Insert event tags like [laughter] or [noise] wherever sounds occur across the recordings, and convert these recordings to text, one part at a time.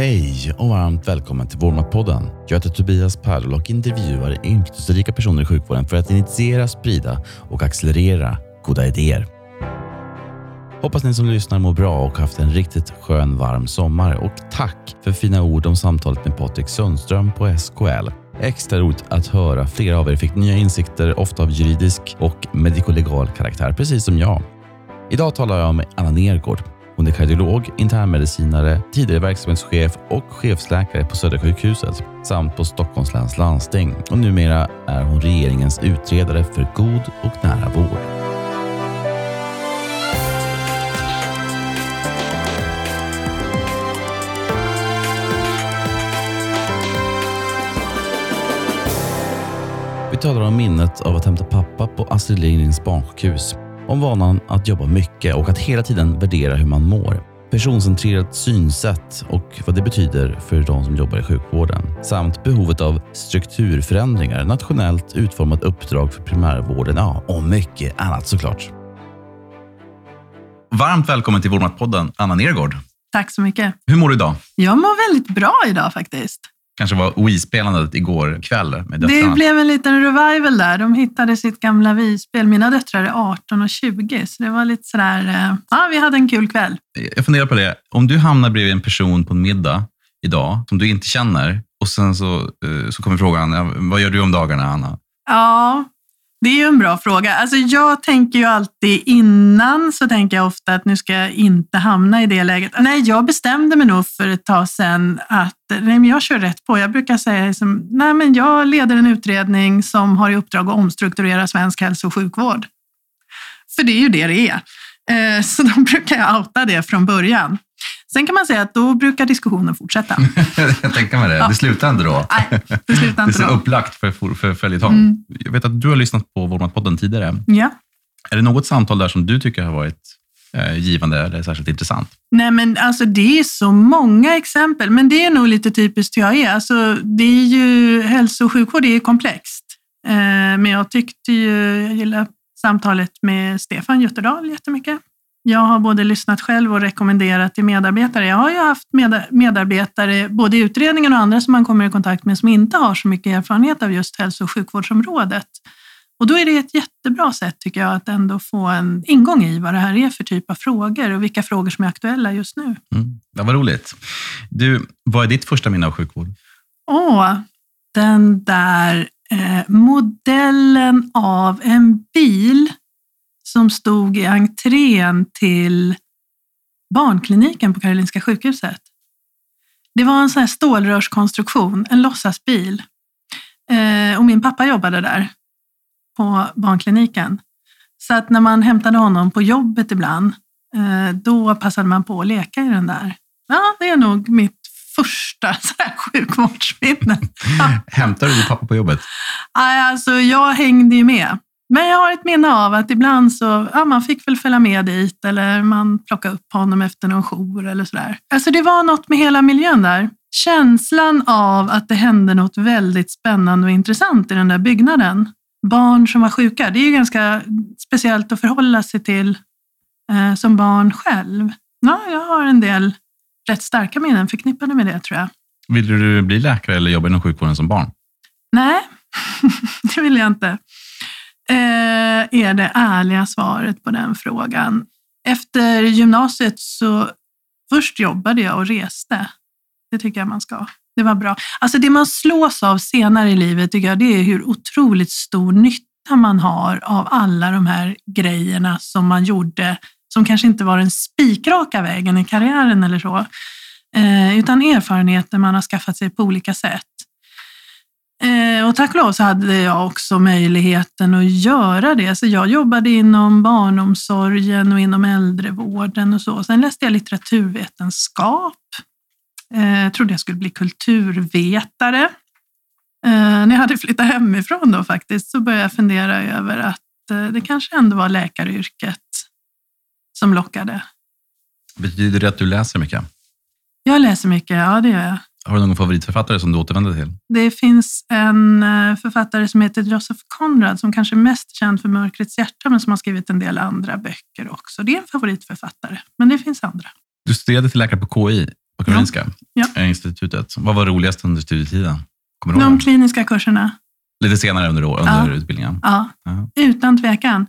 Hej och varmt välkommen till Vårdmatpodden. Jag heter Tobias Perl och intervjuar inflytelserika personer i sjukvården för att initiera, sprida och accelerera goda idéer. Hoppas ni som lyssnar mår bra och haft en riktigt skön varm sommar och tack för fina ord om samtalet med Patrik Sundström på SKL. Extra roligt att höra flera av er fick nya insikter, ofta av juridisk och medikolegal karaktär, precis som jag. Idag talar jag med Anna Nergård. Hon är kardiolog, internmedicinare, tidigare verksamhetschef och chefsläkare på Södersjukhuset samt på Stockholms läns landsting och numera är hon regeringens utredare för god och nära vård. Vi talar om minnet av att hämta pappa på Astrid Lindgrens barnsjukhus. Om vanan att jobba mycket och att hela tiden värdera hur man mår. Personcentrerat synsätt och vad det betyder för de som jobbar i sjukvården. Samt behovet av strukturförändringar, nationellt utformat uppdrag för primärvården ja, och mycket annat såklart. Varmt välkommen till Vårdmatpodden, Anna Nergård. Tack så mycket. Hur mår du idag? Jag mår väldigt bra idag faktiskt. Kanske var Wii-spelandet igår kväll med döttrarna? Det blev en liten revival där. De hittade sitt gamla Wii-spel. Mina döttrar är 18 och 20, så det var lite sådär... eh, Ja, vi hade en kul kväll. Jag funderar på det. Om du hamnar bredvid en person på en middag idag som du inte känner och sen så, eh, så kommer frågan, vad gör du om dagarna, Anna? Ja, det är ju en bra fråga. Alltså jag tänker ju alltid innan så tänker jag ofta att nu ska jag inte hamna i det läget. Nej, jag bestämde mig nog för ett tag sedan att nej, men jag kör rätt på. Jag brukar säga liksom, nej, men jag leder en utredning som har i uppdrag att omstrukturera svensk hälso och sjukvård. För det är ju det det är. Eh, så då brukar jag outa det från början. Sen kan man säga att då brukar diskussionen fortsätta. [laughs] jag tänker mig det. Ja. Det slutar inte då. Nej, det slutar Det är inte så då. upplagt för, för, för följetong. Mm. Jag vet att du har lyssnat på Vårdmatpodden tidigare. Ja. Är det något samtal där som du tycker har varit eh, givande eller särskilt intressant? Nej, men alltså det är så många exempel, men det är nog lite typiskt jag är. Alltså, det är ju, hälso och sjukvård är komplext. Eh, men jag tyckte ju, jag gillar samtalet med Stefan Götterdal jättemycket. Jag har både lyssnat själv och rekommenderat till medarbetare. Jag har ju haft med, medarbetare, både i utredningen och andra som man kommer i kontakt med, som inte har så mycket erfarenhet av just hälso och sjukvårdsområdet. Och då är det ett jättebra sätt tycker jag att ändå få en ingång i vad det här är för typ av frågor och vilka frågor som är aktuella just nu. Mm. Det var roligt. Du, vad är ditt första minne av sjukvård? Åh, den där eh, modellen av en bil som stod i entrén till barnkliniken på Karolinska sjukhuset. Det var en sån här stålrörskonstruktion, en låtsasbil. Eh, och min pappa jobbade där på barnkliniken. Så att när man hämtade honom på jobbet ibland, eh, då passade man på att leka i den där. Ja, det är nog mitt första [laughs] så här, sjukvårdsminne. Hämtar du pappa på jobbet? Alltså, jag hängde ju med. Men jag har ett minne av att ibland så, ja, man fick väl följa med dit eller man plockade upp honom efter någon jour eller sådär. Alltså det var något med hela miljön där. Känslan av att det hände något väldigt spännande och intressant i den där byggnaden. Barn som var sjuka, det är ju ganska speciellt att förhålla sig till eh, som barn själv. Ja, jag har en del rätt starka minnen förknippade med det tror jag. Ville du bli läkare eller jobba inom sjukvården som barn? Nej, [laughs] det vill jag inte. Eh, är det ärliga svaret på den frågan. Efter gymnasiet så först jobbade jag och reste. Det tycker jag man ska. Det var bra. Alltså det man slås av senare i livet tycker jag, det är hur otroligt stor nytta man har av alla de här grejerna som man gjorde, som kanske inte var den spikraka vägen i karriären eller så, eh, utan erfarenheter man har skaffat sig på olika sätt. Eh, och tack och lov så hade jag också möjligheten att göra det. Så jag jobbade inom barnomsorgen och inom äldrevården och så. Sen läste jag litteraturvetenskap. Eh, trodde jag skulle bli kulturvetare. Eh, när jag hade flyttat hemifrån då faktiskt så började jag fundera över att det kanske ändå var läkaryrket som lockade. Betyder det att du läser mycket? Jag läser mycket, ja det gör jag. Har du någon favoritförfattare som du återvänder till? Det finns en eh, författare som heter Joseph Conrad som kanske är mest känd för Mörkrets hjärta men som har skrivit en del andra böcker också. Det är en favoritförfattare, men det finns andra. Du studerade till läkare på KI. på Karolinska Ja. institutet. Vad var roligast under studietiden? Kommer De kliniska kurserna. Lite senare under, år- under Ja. utbildningen. Ja, Ja. utan tvekan.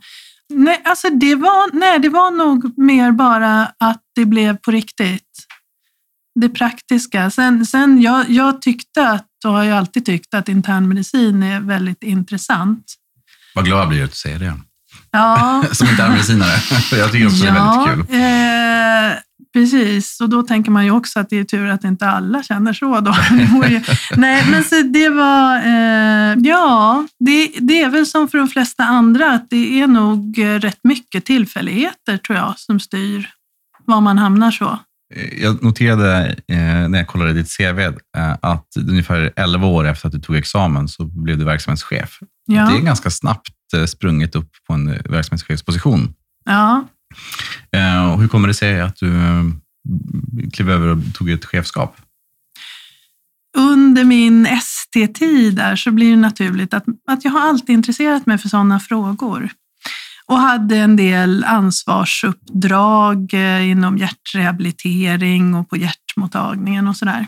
Nej, alltså det var, nej, det var nog mer bara att det blev på riktigt. Det praktiska. Sen, sen jag, jag tyckte att, och har ju alltid tyckt att internmedicin är väldigt intressant. Vad glad jag blir att du säger det. Ja, [laughs] Som internmedicinare. [laughs] jag tycker också det är väldigt kul. Eh, precis, och då tänker man ju också att det är tur att inte alla känner så. Då. [laughs] Nej, men så det var, eh, ja, det, det är väl som för de flesta andra att det är nog rätt mycket tillfälligheter tror jag som styr var man hamnar så. Eh, Jag noterade eh, när jag kollade ditt CV eh, att ungefär 11 år efter att du tog examen så blev du verksamhetschef. Ja, Det är ganska snabbt sprunget upp på en verksamhetschefsposition. ja. Hur kommer det sig att du eh, klev över och tog ett chefskap? Under min ST-tid där så blir det naturligt att, att jag har alltid intresserat mig för sådana frågor. Och hade en del ansvarsuppdrag eh, inom hjärtrehabilitering och på hjärtmottagningen och sådär.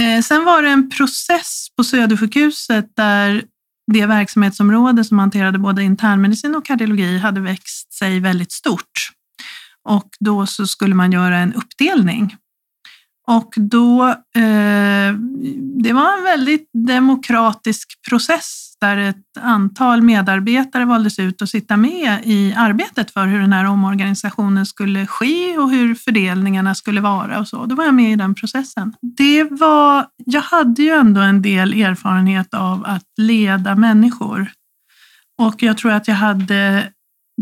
Eh, sen var det en process på Södersjukhuset där det verksamhetsområde som hanterade både internmedicin och kardiologi hade växt sig väldigt stort. Och då så skulle man göra en uppdelning. Och då, eh, det var en väldigt demokratisk process där ett antal medarbetare valdes ut att sitta med i arbetet för hur den här omorganisationen skulle ske och hur fördelningarna skulle vara och så. Då var jag med i den processen. Det var, jag hade ju ändå en del erfarenhet av att leda människor och jag tror att jag hade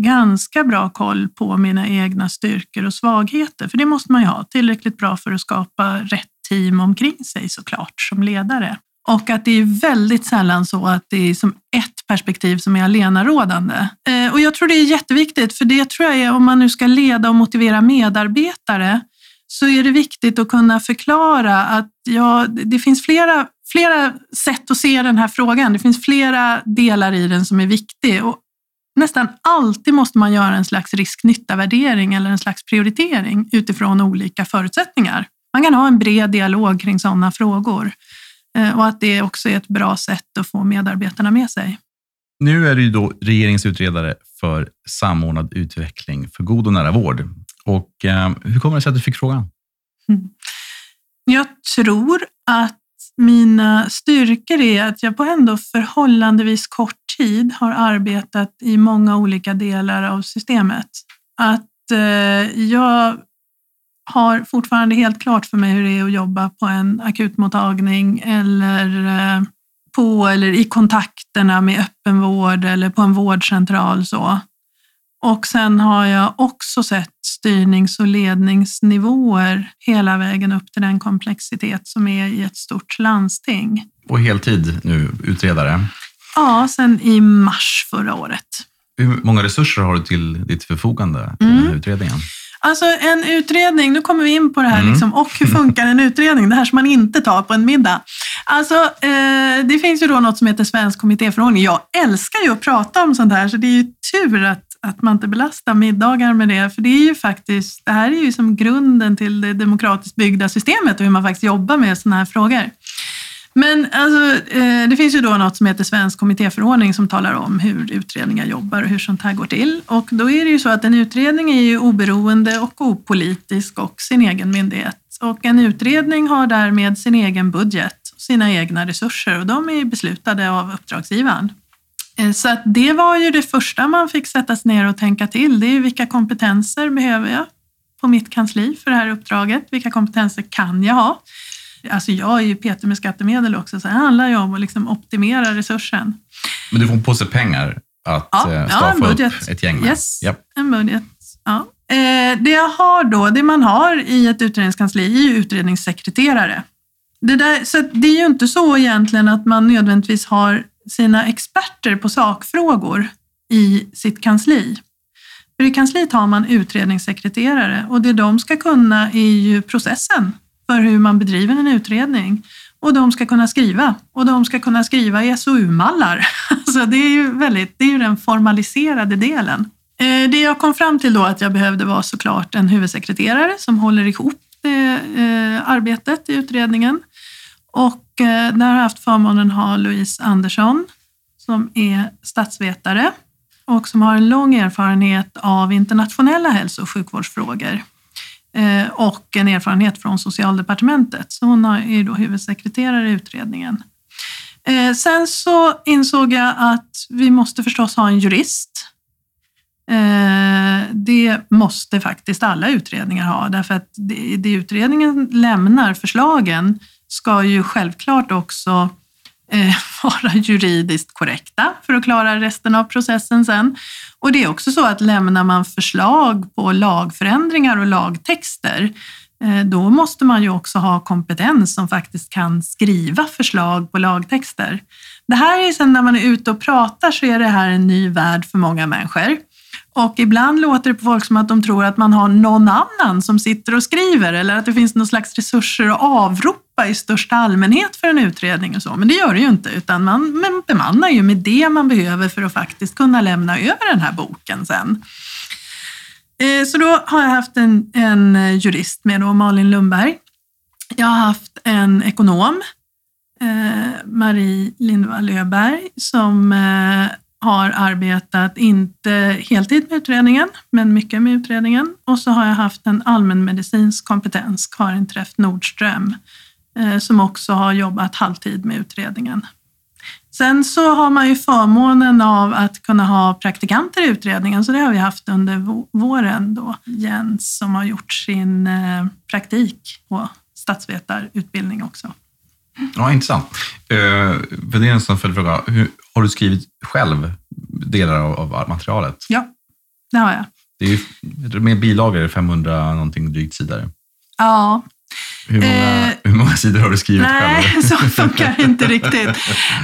ganska bra koll på mina egna styrkor och svagheter. För det måste man ju ha. Tillräckligt bra för att skapa rätt team omkring sig såklart som ledare. Och att det är väldigt sällan så att det är som ett perspektiv som är alenarådande. Eh, och jag tror det är jätteviktigt, för det tror jag är om man nu ska leda och motivera medarbetare så är det viktigt att kunna förklara att ja, det finns flera, flera sätt att se den här frågan. Det finns flera delar i den som är viktig. Och nästan alltid måste man göra en slags risk-nytta-värdering eller en slags prioritering utifrån olika förutsättningar. Man kan ha en bred dialog kring sådana frågor eh, och att det också är ett bra sätt att få medarbetarna med sig. Nu är du då regeringens utredare för samordnad utveckling för god och nära vård. Och, eh, hur kommer det sig att du fick frågan? Jag tror att mina styrkor är att jag på ändå förhållandevis kort tid har arbetat i många olika delar av systemet. Att eh, jag har fortfarande helt klart för mig hur det är att jobba på en akutmottagning eller eh, på eller i kontakterna med öppenvård eller på en vårdcentral. Så. Och sen har jag också sett styrnings och ledningsnivåer hela vägen upp till den komplexitet som är i ett stort landsting. Och heltid nu, utredare. Ja, sen i mars förra året. Hur många resurser har du till ditt förfogande i Mm. den här utredningen? Alltså en utredning, nu kommer vi in på det här Mm. liksom, och hur [laughs] funkar en utredning? Det här som man inte tar på en middag. Alltså, eh, det finns ju då något som heter svensk kommittéförordning. Jag älskar ju att prata om sånt här, så det är ju tur att, att man inte belastar middagar med det. För det är ju faktiskt, det här är ju som grunden till det demokratiskt byggda systemet och hur man faktiskt jobbar med sådana här frågor. Men alltså, eh, det finns ju då något som heter svensk kommittéförordning som talar om hur utredningar jobbar och hur sånt här går till. Och då är det ju så att en utredning är ju oberoende och opolitisk och sin egen myndighet. Och en utredning har därmed sin egen budget, sina egna resurser och de är beslutade av uppdragsgivaren. Eh, Så att det var ju det första man fick sätta sig ner och tänka till. Det är ju vilka kompetenser behöver jag på mitt kansli för det här uppdraget? Vilka kompetenser kan jag ha? Alltså jag är ju Peter med skattemedel också, så det handlar ju om att liksom optimera resursen. Men du får en påse pengar att Ja, eh, ja, en upp budget. ett gäng med. Yes, Japp. en budget. Ja. Eh, det jag har då, det man har i ett utredningskansli är ju utredningssekreterare. Det, där, så det är ju inte så egentligen att man nödvändigtvis har sina experter på sakfrågor i sitt kansli. För i kansliet har man utredningssekreterare och det de ska kunna är ju processen för hur man bedriver en utredning. Och de ska kunna skriva och de ska kunna skriva i SOU-mallar. [laughs] Alltså det är ju väldigt, det är ju den formaliserade delen. Eh, det jag kom fram till då att jag behövde var såklart en huvudsekreterare som håller ihop det eh, arbetet i utredningen. Och Eh, där har jag haft förmånen att ha Louise Andersson som är statsvetare och som har en lång erfarenhet av internationella hälso och sjukvårdsfrågor eh, och en erfarenhet från socialdepartementet. Så hon är då huvudsekreterare i utredningen. Eh, sen så insåg jag att vi måste förstås ha en jurist. Det måste faktiskt alla utredningar ha, därför att det utredningen lämnar, förslagen, ska ju självklart också eh, [laughs] vara juridiskt korrekta för att klara resten av processen sen. Och det är också så att lämnar man förslag på lagförändringar och lagtexter, eh, då måste man ju också ha kompetens som faktiskt kan skriva förslag på lagtexter. Det här är sen när man är ute och pratar så är det här en ny värld för många människor. Och ibland låter det på folk som att de tror att man har någon annan som sitter och skriver eller att det finns någon slags resurser att avropa i största allmänhet för en utredning och så. Men det gör det ju inte, utan man bemannar ju med det man behöver för att faktiskt kunna lämna över den här boken sen. Eh, så då har jag haft en, en jurist med då, Malin Lundberg. Jag har haft en ekonom, eh, Marie Lindvall Öberg, som eh, har arbetat, inte heltid med utredningen, men mycket med utredningen. Och så har jag haft en allmänmedicinsk kompetens, Karin Träff Nordström, eh, som också har jobbat halvtid med utredningen. Sen så har man ju förmånen av att kunna ha praktikanter i utredningen, så det har vi haft under våren då. Jens som har gjort sin eh, praktik på statsvetarutbildning också. Ja, intressant. Uh, för det är en sån följdfråga. Har du skrivit själv delar av, av materialet? Ja, det har jag. Det är ju med bilagor, 500 någonting drygt sidor. Ja. Hur många, eh, hur många sidor har du skrivit nej, själv? Nej, [laughs] så funkar inte riktigt.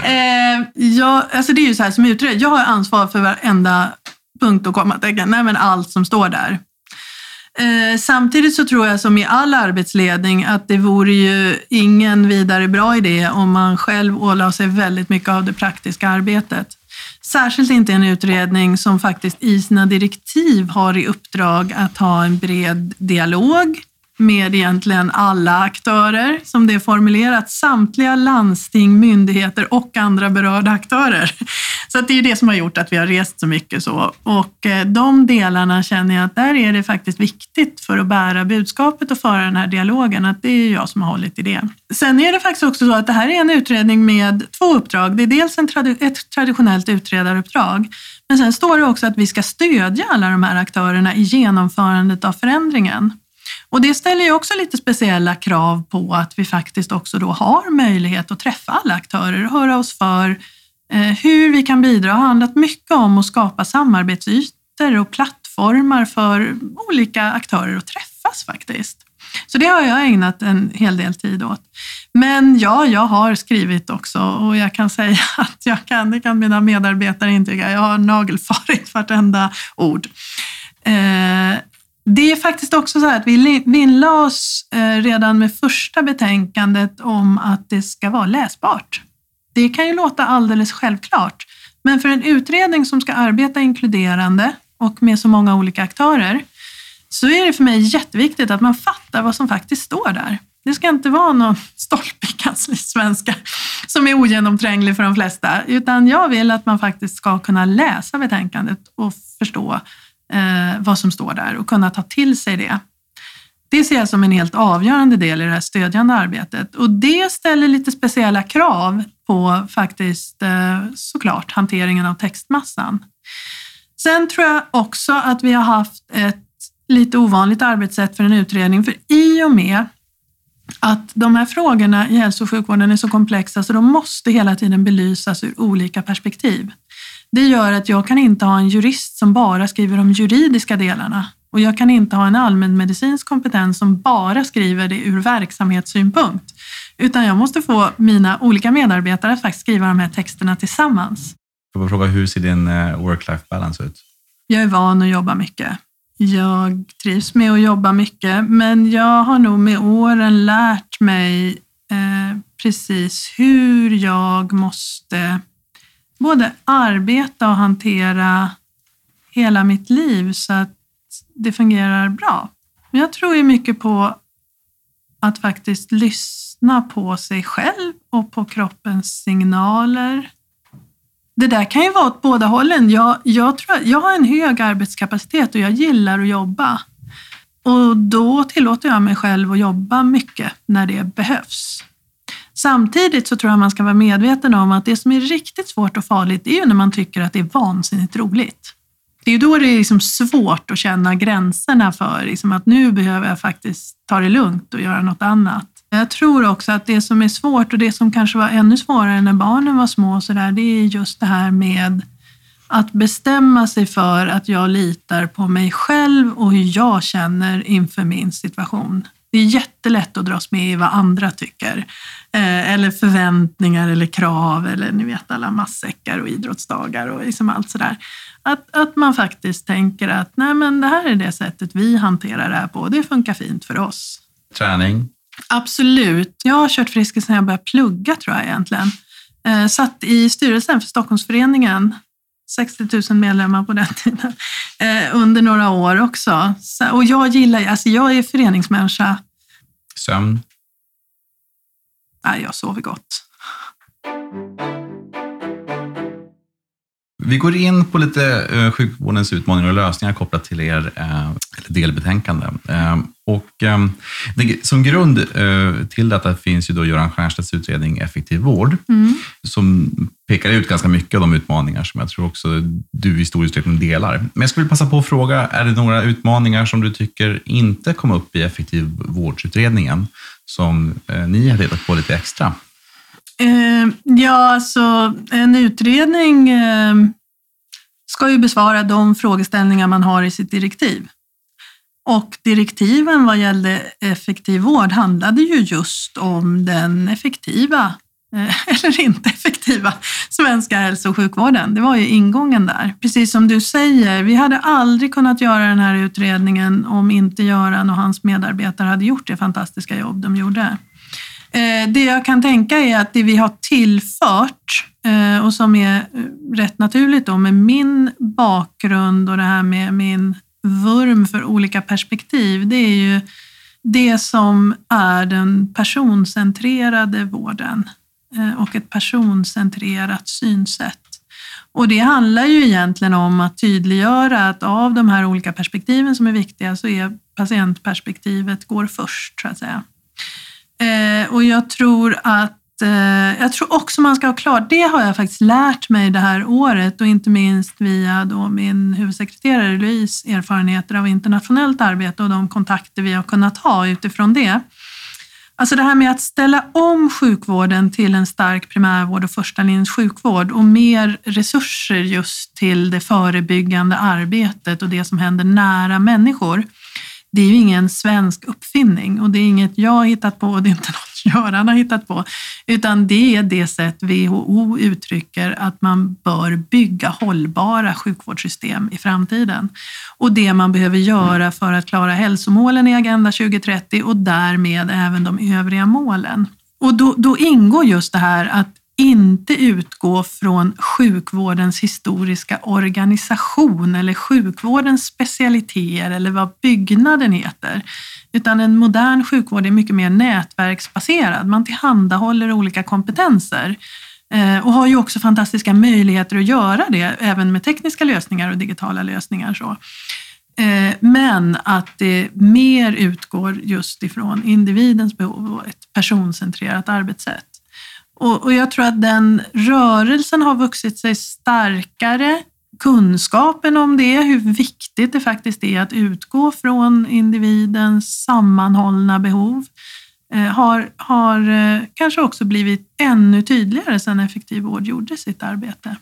Eh, jag, alltså det är ju så här som utredare, jag har ansvar för varenda punkt och kommatecken, nej men allt som står där. Eh, samtidigt så tror jag som i all arbetsledning att det vore ju ingen vidare bra idé om man själv ålade sig väldigt mycket av det praktiska arbetet. Särskilt inte en utredning som faktiskt i sina direktiv har i uppdrag att ha en bred dialog med egentligen alla aktörer, som det är formulerat, samtliga landsting, myndigheter och andra berörda aktörer. [laughs] Så det är det som har gjort att vi har rest så mycket så. Och eh, de delarna känner jag att där är det faktiskt viktigt för att bära budskapet och föra den här dialogen, att det är jag som har hållit i det. Sen är det faktiskt också så att det här är en utredning med två uppdrag. Det är dels en tradi ett traditionellt utredaruppdrag, men sen står det också att vi ska stödja alla de här aktörerna i genomförandet av förändringen. Och det ställer ju också lite speciella krav på att vi faktiskt också då har möjlighet att träffa alla aktörer och höra oss för eh, hur vi kan bidra. Det har handlat mycket om att skapa samarbetsytor och plattformar för olika aktörer att träffas faktiskt. Så det har jag ägnat en hel del tid åt. Men ja, jag har skrivit också och jag kan säga [laughs] att jag kan, det kan mina medarbetare intyga, jag har nagelfarit vartenda ord. Eh, det är faktiskt också så att vi vinnlade oss eh, redan med första betänkandet om att det ska vara läsbart. Det kan ju låta alldeles självklart, men för en utredning som ska arbeta inkluderande och med så många olika aktörer så är det för mig jätteviktigt att man fattar vad som faktiskt står där. Det ska inte vara någon stolpe i kanslisvenska som är ogenomtränglig för de flesta, utan jag vill att man faktiskt ska kunna läsa betänkandet och förstå eh, vad som står där och kunna ta till sig det. Det ser jag som en helt avgörande del i det här stödjande arbetet och det ställer lite speciella krav på faktiskt eh, såklart hanteringen av textmassan. Sen tror jag också att vi har haft ett lite ovanligt arbetssätt för en utredning, för i och med att de här frågorna i hälso och sjukvården är så komplexa så de måste hela tiden belysas ur olika perspektiv. Det gör att jag kan inte ha en jurist som bara skriver de juridiska delarna och jag kan inte ha en allmänmedicinsk kompetens som bara skriver det ur verksamhetssynpunkt. Utan jag måste få mina olika medarbetare att faktiskt skriva de här texterna tillsammans. Får jag fråga, hur ser din eh, work-life balance ut? Jag är van att jobba mycket. Jag trivs med att jobba mycket, men jag har nog med åren lärt mig eh, precis hur jag måste både arbeta och hantera hela mitt liv så att det fungerar bra. Jag tror ju mycket på att faktiskt lyssna på sig själv och på kroppens signaler. Det där kan ju vara åt båda hållen. Jag, jag, tror, jag har en hög arbetskapacitet och jag gillar att jobba. Och då tillåter jag mig själv att jobba mycket när det behövs. Samtidigt så tror jag man ska vara medveten om att det som är riktigt svårt och farligt är ju när man tycker att det är vansinnigt roligt. Det är ju då det är liksom svårt att känna gränserna för liksom att nu behöver jag faktiskt ta det lugnt och göra något annat. Jag tror också att det som är svårt och det som kanske var ännu svårare när barnen var små, så där, det är just det här med att bestämma sig för att jag litar på mig själv och hur jag känner inför min situation. Det är jättelätt att dras med i vad andra tycker. Eh, eller förväntningar eller krav eller ni vet alla massäckar och idrottsdagar och liksom allt sådär. Att, att man faktiskt tänker att nej men det här är det sättet vi hanterar det här på det funkar fint för oss. Träning? Absolut. Jag har kört Friskis när jag började plugga tror jag egentligen. Eh, satt i styrelsen för Stockholmsföreningen 60 000 medlemmar på den tiden, eh, under några år också. Så, och jag gillar, alltså jag är föreningsmänniska. Sömn? Nej, jag sover gott. Vi går in på lite eh, sjukvårdens utmaningar och lösningar kopplat till er eh, delbetänkande. Eh, och, eh, som grund eh, till detta finns ju då Göran Stiernstedts utredning Effektiv vård, mm. som pekar ut ganska mycket av de utmaningar som jag tror också du i stor utsträckning delar. Men jag skulle passa på att fråga, är det några utmaningar som du tycker inte kom upp i Effektiv vårdsutredningen som eh, ni har tittat på lite extra? Eh, ja, alltså en utredning eh, ska ju besvara de frågeställningar man har i sitt direktiv. Och direktiven vad gällde effektiv vård handlade ju just om den effektiva, eh, [laughs] eller inte effektiva, svenska hälso och sjukvården. Det var ju ingången där. Precis som du säger, vi hade aldrig kunnat göra den här utredningen om inte Göran och hans medarbetare hade gjort det fantastiska jobb de gjorde. Eh, det jag kan tänka är att det vi har tillfört eh, och som är eh, rätt naturligt då med min bakgrund och det här med min vurm för olika perspektiv, det är ju det som är den personcentrerade vården och ett personcentrerat synsätt. Och det handlar ju egentligen om att tydliggöra att av de här olika perspektiven som är viktiga så är patientperspektivet går först, så att säga. Eh, och jag tror att eh, jag tror också man ska ha klart, det har jag faktiskt lärt mig det här året och inte minst via då min huvudsekreterare Louise erfarenheter av internationellt arbete och de kontakter vi har kunnat ha utifrån det. Alltså det här med att ställa om sjukvården till en stark primärvård och första linjens sjukvård och mer resurser just till det förebyggande arbetet och det som händer nära människor det är ju ingen svensk uppfinning och det är inget jag har hittat på och det är inte [laughs] något Göran har hittat på, utan det är det sätt WHO uttrycker att man bör bygga hållbara sjukvårdssystem i framtiden. Och det man behöver göra för att klara hälsomålen i Agenda 2030 och därmed även de övriga målen. Och då, då ingår just det här att inte utgå från sjukvårdens historiska organisation eller sjukvårdens specialiteter eller vad byggnaden heter. Utan en modern sjukvård är mycket mer nätverksbaserad. Man tillhandahåller olika kompetenser eh, och har ju också fantastiska möjligheter att göra det även med tekniska lösningar och digitala lösningar. Så. Eh, men att det mer utgår just ifrån individens behov och ett personcentrerat arbetssätt. Och, och jag tror att den rörelsen har vuxit sig starkare. Kunskapen om det, hur viktigt det faktiskt är att utgå från individens sammanhållna behov, eh, har, har eh, kanske också blivit ännu tydligare sedan Effektiv vård gjorde sitt arbete.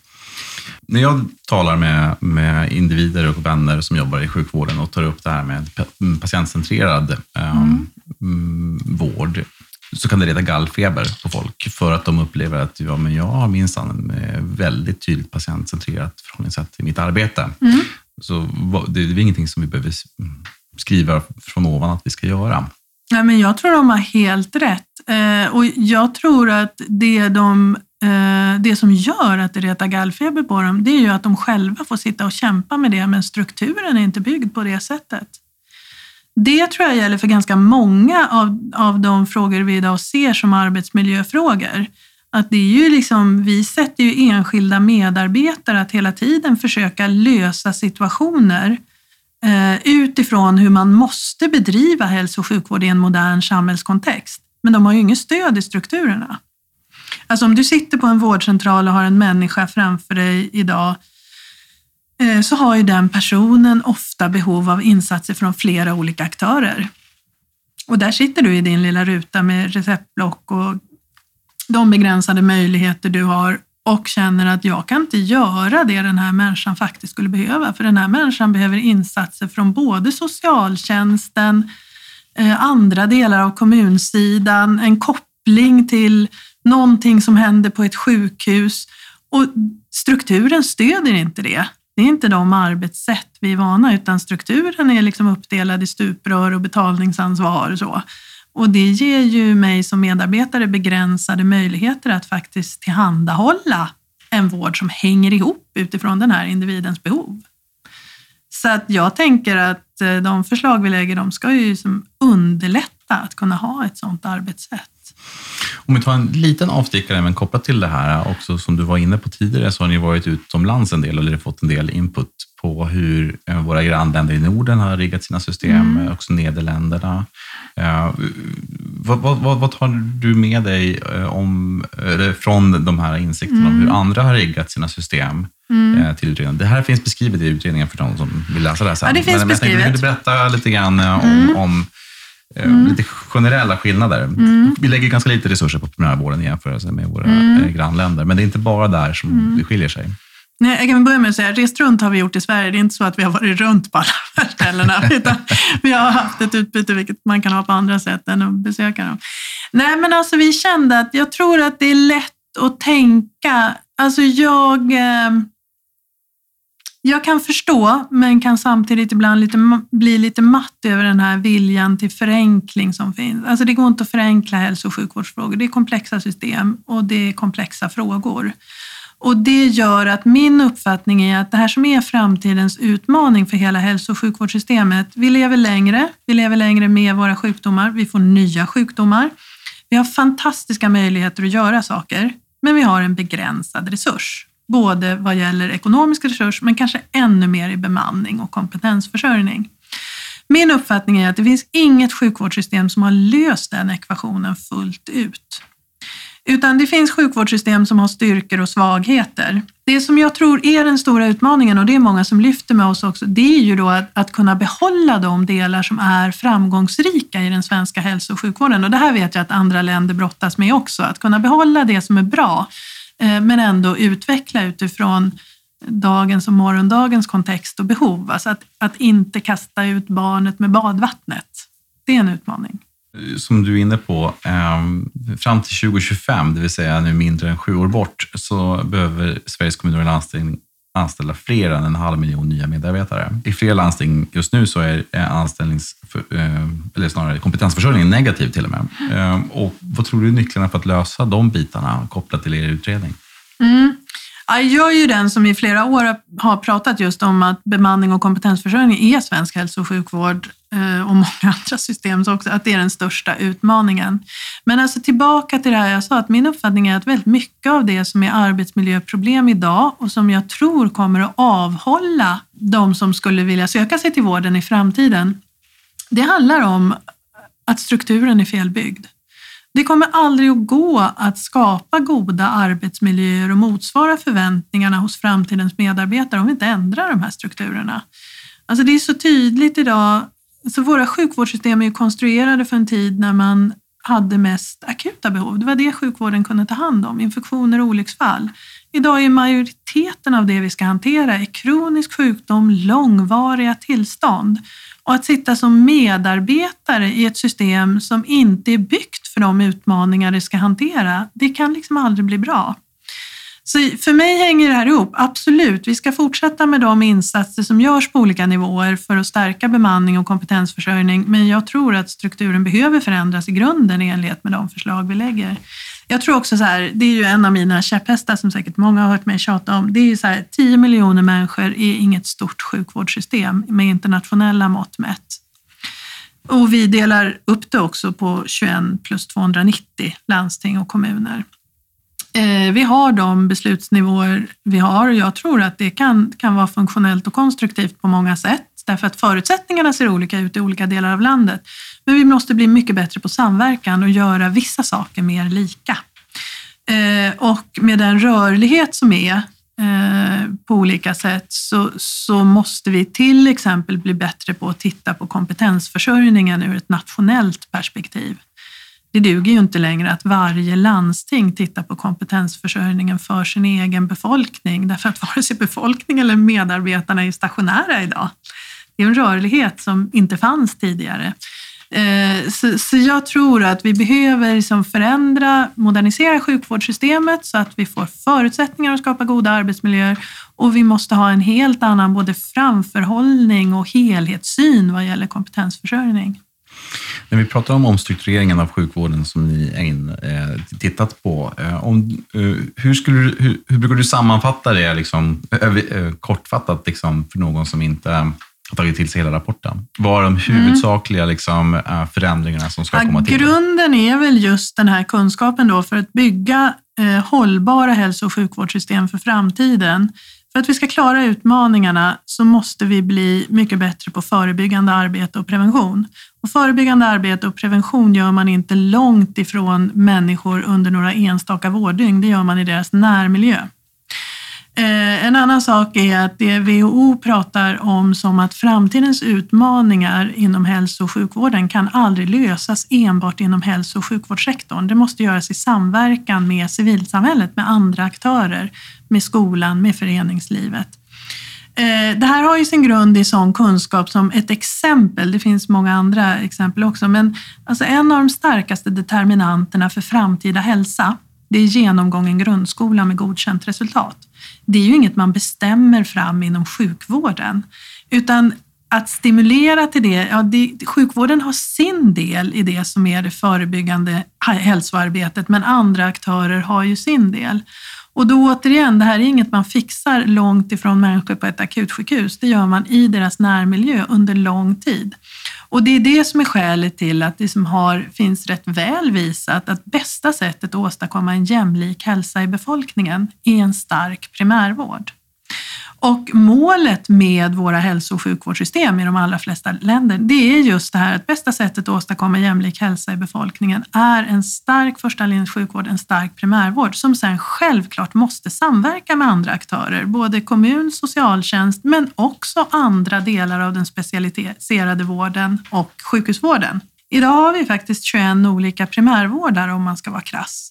När jag talar med, med individer och vänner som jobbar i sjukvården och tar upp det här med patientcentrerad um, mm. vård så kan det leda gallfeber på folk för att de upplever att ja, men jag har minsann väldigt tydligt patientcentrerat förhållningssätt i mitt arbete. Mm. Så det är ingenting som vi behöver skriva från ovan att vi ska göra. Ja, men jag tror de har helt rätt. Eh, och jag tror att det, de, eh, det som gör att det retar gallfeber på dem, det är ju att de själva får sitta och kämpa med det, men strukturen är inte byggd på det sättet. Det tror jag gäller för ganska många av, av de frågor vi idag ser som arbetsmiljöfrågor. Att det är ju liksom, vi sätter ju enskilda medarbetare att hela tiden försöka lösa situationer eh, utifrån hur man måste bedriva hälso och sjukvård i en modern samhällskontext. Men de har ju inget stöd i strukturerna. Alltså om du sitter på en vårdcentral och har en människa framför dig idag eh, Eh, så har ju den personen ofta behov av insatser från flera olika aktörer. Och där sitter du i din lilla ruta med receptblock och de begränsade möjligheter du har och känner att jag kan inte göra det den här människan faktiskt skulle behöva. För den här människan behöver insatser från både socialtjänsten, eh, andra delar av kommunsidan, en koppling till någonting som händer på ett sjukhus. Och strukturen stöder inte det. Det är inte de arbetssätt vi är vana utan strukturen är liksom uppdelad i stuprör och betalningsansvar och så. Och det ger ju mig som medarbetare begränsade möjligheter att faktiskt tillhandahålla en vård som hänger ihop utifrån den här individens behov. Så att jag tänker att eh, de förslag vi lägger, de ska ju liksom underlätta att kunna ha ett sådant arbetssätt. Om vi tar en liten avstickare, men kopplat till det här också som du var inne på tidigare, så har ni varit utomlands en del eller fått en del input på hur eh, våra grannländer i Norden har riggat sina system, mm. också Nederländerna. Uh, vad, vad, vad, tar du med dig eh, om, från de här insikterna mm. om hur mm. andra har riggat sina system mm. till utredningen? Det här finns beskrivet i utredningen för de som vill läsa det här sen. Ja, det finns men, beskrivet. Men jag tänkte, vill du berätta lite grann om, mm. om Mm. Lite generella skillnader. Mm. Vi lägger ganska lite resurser på primärvården i jämförelse med våra mm. grannländer, men det är inte bara där som mm. det skiljer sig. Nej, jag kan börja med att säga, rest runt har vi gjort i Sverige. Det är inte så att vi har varit runt på alla de här ställena, [laughs] utan vi har haft ett utbyte, vilket man kan ha på andra sätt än att besöka dem. Nej, men alltså vi kände att jag tror att det är lätt att tänka, alltså jag, eh, jag kan förstå, men kan samtidigt ibland lite, bli lite matt över den här viljan till förenkling som finns. Alltså det går inte att förenkla hälso och sjukvårdsfrågor. Det är komplexa system och det är komplexa frågor. Och det gör att min uppfattning är att det här som är framtidens utmaning för hela hälso och sjukvårdssystemet, vi lever längre, vi lever längre med våra sjukdomar, vi får nya sjukdomar. Vi har fantastiska möjligheter att göra saker, men vi har en begränsad resurs. Både vad gäller ekonomisk resurs, men kanske ännu mer i bemanning och kompetensförsörjning. Min uppfattning är att det finns inget sjukvårdssystem som har löst den ekvationen fullt ut. Utan det finns sjukvårdssystem som har styrkor och svagheter. Det som jag tror är den stora utmaningen, och det är många som lyfter med oss också, det är ju då att, att kunna behålla de delar som är framgångsrika i den svenska hälso och sjukvården. Och det här vet jag att andra länder brottas med också, att kunna behålla det som är bra, Eh, men ändå utveckla utifrån dagens och morgondagens kontext och behov. Alltså att, att inte kasta ut barnet med badvattnet. Det är en utmaning som du är inne på, ehm, fram till 2025, det vill säga nu mindre än sju år bort, så behöver Sveriges kommuner och landsting anställa fler än en halv miljon nya medarbetare. I flera landsting just nu så är anställnings, eh, eller snarare kompetensförsörjningen negativ till och med. Eh, och vad tror du är nycklarna för att lösa de bitarna kopplat till er utredning? Mm. Jag är ju den som i flera år har pratat just om att bemanning och kompetensförsörjning är svensk hälso och sjukvård Eh, och många andra system också, att det är den största utmaningen. Men alltså tillbaka till det här jag sa, att min uppfattning är att väldigt mycket av det som är arbetsmiljöproblem idag och som jag tror kommer att avhålla de som skulle vilja söka sig till vården i framtiden, det handlar om att strukturen är felbyggd. Det kommer aldrig att gå att skapa goda arbetsmiljöer och motsvara förväntningarna hos framtidens medarbetare om vi inte ändrar de här strukturerna. Alltså det är så tydligt idag. Så våra sjukvårdssystem är konstruerade för en tid när man hade mest akuta behov. Det var det sjukvården kunde ta hand om, infektioner och olycksfall. Idag är majoriteten av det vi ska hantera är kronisk sjukdom, långvariga tillstånd. Och att sitta som medarbetare i ett system som inte är byggt för de utmaningar det ska hantera, det kan liksom aldrig bli bra. Så för mig hänger det här ihop. Absolut, vi ska fortsätta med de insatser som görs på olika nivåer för att stärka bemanning och kompetensförsörjning. Men jag tror att strukturen behöver förändras i grunden i enlighet med de förslag vi lägger. Jag tror också så här, det är ju en av mina käpphästar som säkert många har hört mig tjata om. Det är ju så här, 10 miljoner människor är inget stort sjukvårdssystem med internationella mått mätt. Och vi delar upp det också på 21 plus 290 landsting och kommuner. Eh, vi har de beslutsnivåer vi har och jag tror att det kan, kan vara funktionellt och konstruktivt på många sätt därför att förutsättningarna ser olika ut i olika delar av landet. Men vi måste bli mycket bättre på samverkan och göra vissa saker mer lika. Eh, och med den rörlighet som är eh, på olika sätt så, så måste vi till exempel bli bättre på att titta på kompetensförsörjningen ur ett nationellt perspektiv. Det duger ju inte längre att varje landsting tittar på kompetensförsörjningen för sin egen befolkning, därför att vare sig befolkning eller medarbetarna är stationära idag. Det är en rörlighet som inte fanns tidigare. Eh, så, så, jag tror att vi behöver liksom förändra, modernisera sjukvårdssystemet så att vi får förutsättningar att skapa goda arbetsmiljöer och vi måste ha en helt annan både framförhållning och helhetssyn vad gäller kompetensförsörjning. När vi pratar om omstruktureringen av sjukvården som ni in, eh, tittat på, eh, om, eh, hur, skulle hur, hur, brukar du sammanfatta det liksom, kortfattat liksom, för någon som inte har tagit till sig hela rapporten. Vad är de mm. huvudsakliga liksom, förändringarna som ska ja, komma till? Grunden är väl just den här kunskapen då för att bygga hållbara hälso och sjukvårdssystem för framtiden. För att vi ska klara utmaningarna så måste vi bli mycket bättre på förebyggande arbete och prevention. Och förebyggande arbete och prevention gör man inte långt ifrån människor under några enstaka vårddygn. Det gör man i deras närmiljö. Eh, en annan sak är att det WHO pratar om som att framtidens utmaningar inom hälso och sjukvården kan aldrig lösas enbart inom hälso och sjukvårdssektorn. Det måste göras i samverkan med civilsamhället, med andra aktörer, med skolan, med föreningslivet. Eh, det här har ju sin grund i sån kunskap som ett exempel, det finns många andra exempel också, men alltså en av de starkaste determinanterna för framtida hälsa, det är genomgången grundskola med godkänt resultat det är ju inget man bestämmer fram inom sjukvården, utan att stimulera till det, ja, det, sjukvården har sin del i det som är det förebyggande hälsoarbetet, men andra aktörer har ju sin del. Och då återigen, det här är inget man fixar långt ifrån människor på ett akutsjukhus. Det gör man i deras närmiljö under lång tid. Och det är det som är skälet till att det som har, finns rätt väl visat att bästa sättet att åstadkomma en jämlik hälsa i befolkningen är en stark primärvård. Och målet med våra hälso och sjukvårdssystem i de allra flesta länder, det är just det här att bästa sättet att åstadkomma jämlik hälsa i befolkningen är en stark första linjens sjukvård, en stark primärvård som sen självklart måste samverka med andra aktörer, både kommun, socialtjänst men också andra delar av den specialiserade vården och sjukhusvården. Idag har vi faktiskt 21 olika primärvårdar om man ska vara krass.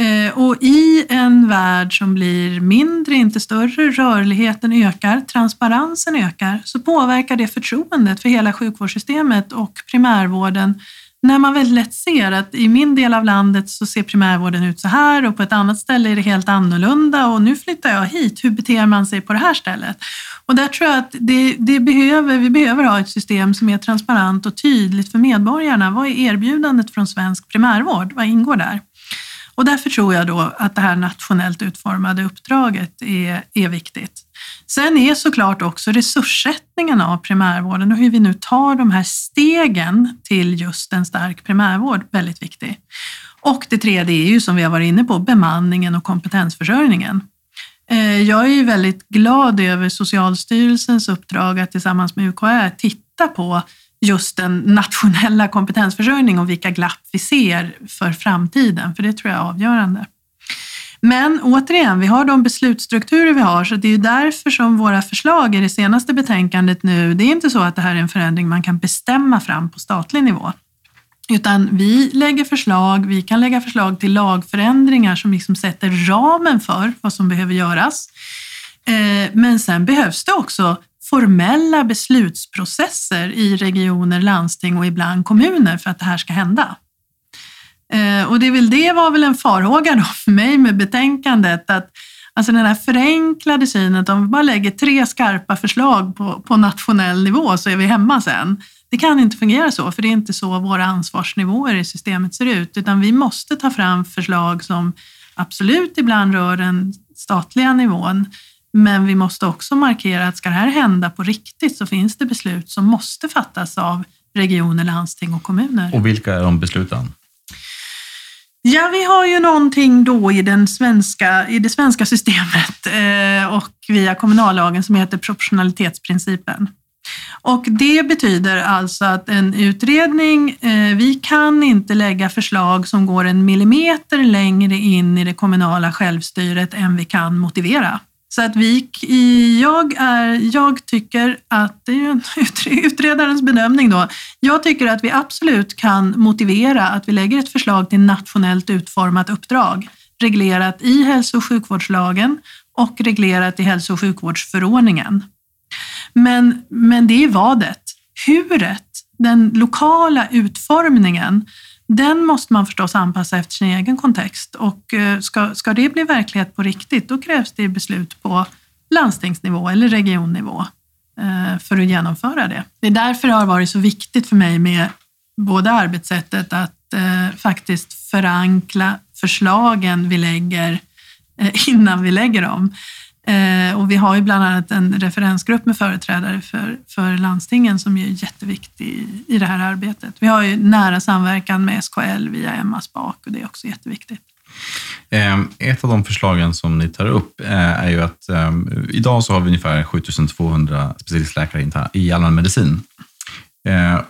Eh, och i en värld som blir mindre, inte större, rörligheten ökar, transparensen ökar, så påverkar det förtroendet för hela sjukvårdssystemet och primärvården när man väldigt lätt ser att i min del av landet så ser primärvården ut så här och på ett annat ställe är det helt annorlunda och nu flyttar jag hit. Hur beter man sig på det här stället? Och där tror jag att det, det behöver, vi behöver ha ett system som är transparent och tydligt för medborgarna. Vad är erbjudandet från svensk primärvård? Vad ingår där? Och därför tror jag då att det här nationellt utformade uppdraget är, är viktigt. Sen är såklart också resurssättningen av primärvården och hur vi nu tar de här stegen till just en stark primärvård väldigt viktig. Och det tredje är ju som vi har varit inne på, bemanningen och kompetensförsörjningen. Eh, jag är ju väldigt glad över Socialstyrelsens uppdrag att tillsammans med UKÄ titta på just den nationella kompetensförsörjning och vilka glapp vi ser för framtiden, för det tror jag är avgörande. Men återigen, vi har de beslutsstrukturer vi har, så det är därför som våra förslag i det senaste betänkandet nu, det är inte så att det här är en förändring man kan bestämma fram på statlig nivå. Utan vi lägger förslag, vi kan lägga förslag till lagförändringar som liksom sätter ramen för vad som behöver göras. Eh, men sen behövs det också formella beslutsprocesser i regioner, landsting och ibland kommuner för att det här ska hända. Eh, och det, väl, det var väl en farhåga då för mig med betänkandet att alltså den här förenklade synen att om vi bara lägger tre skarpa förslag på, på nationell nivå så är vi hemma sen. Det kan inte fungera så, för det är inte så våra ansvarsnivåer i systemet ser ut, utan vi måste ta fram förslag som absolut ibland rör den statliga nivån, men vi måste också markera att ska det här hända på riktigt så finns det beslut som måste fattas av regioner, landsting och kommuner. Och vilka är de besluten? Ja, vi har ju någonting då i, den svenska, i det svenska systemet eh, och via kommunallagen som heter proportionalitetsprincipen. Och det betyder alltså att en utredning, eh, vi kan inte lägga förslag som går en millimeter längre in i det kommunala självstyret än vi kan motivera. Så att vi, jag, är, jag tycker att, det är ju [laughs] utredarens bedömning då, jag tycker att vi absolut kan motivera att vi lägger ett förslag till nationellt utformat uppdrag reglerat i hälso och sjukvårdslagen och reglerat i hälso och sjukvårdsförordningen. Men, men det är vadet. Huret, den lokala utformningen, den måste man förstås anpassa efter sin egen kontext och eh, ska, ska det bli verklighet på riktigt, då krävs det beslut på landstingsnivå eller regionnivå eh, för att genomföra det. Det är därför det har varit så viktigt för mig med både arbetssättet att eh, faktiskt förankra förslagen vi lägger eh, [laughs] innan vi lägger dem Eh, och vi har ju bland annat en referensgrupp med företrädare för, för landstingen som är jätteviktig i, i det här arbetet. Vi har ju nära samverkan med SKL via Emma Spak och det är också jätteviktigt. Eh, ett av de förslagen som ni tar upp eh, är ju att idag så har vi ungefär 7200 specialistläkare i allmänmedicin.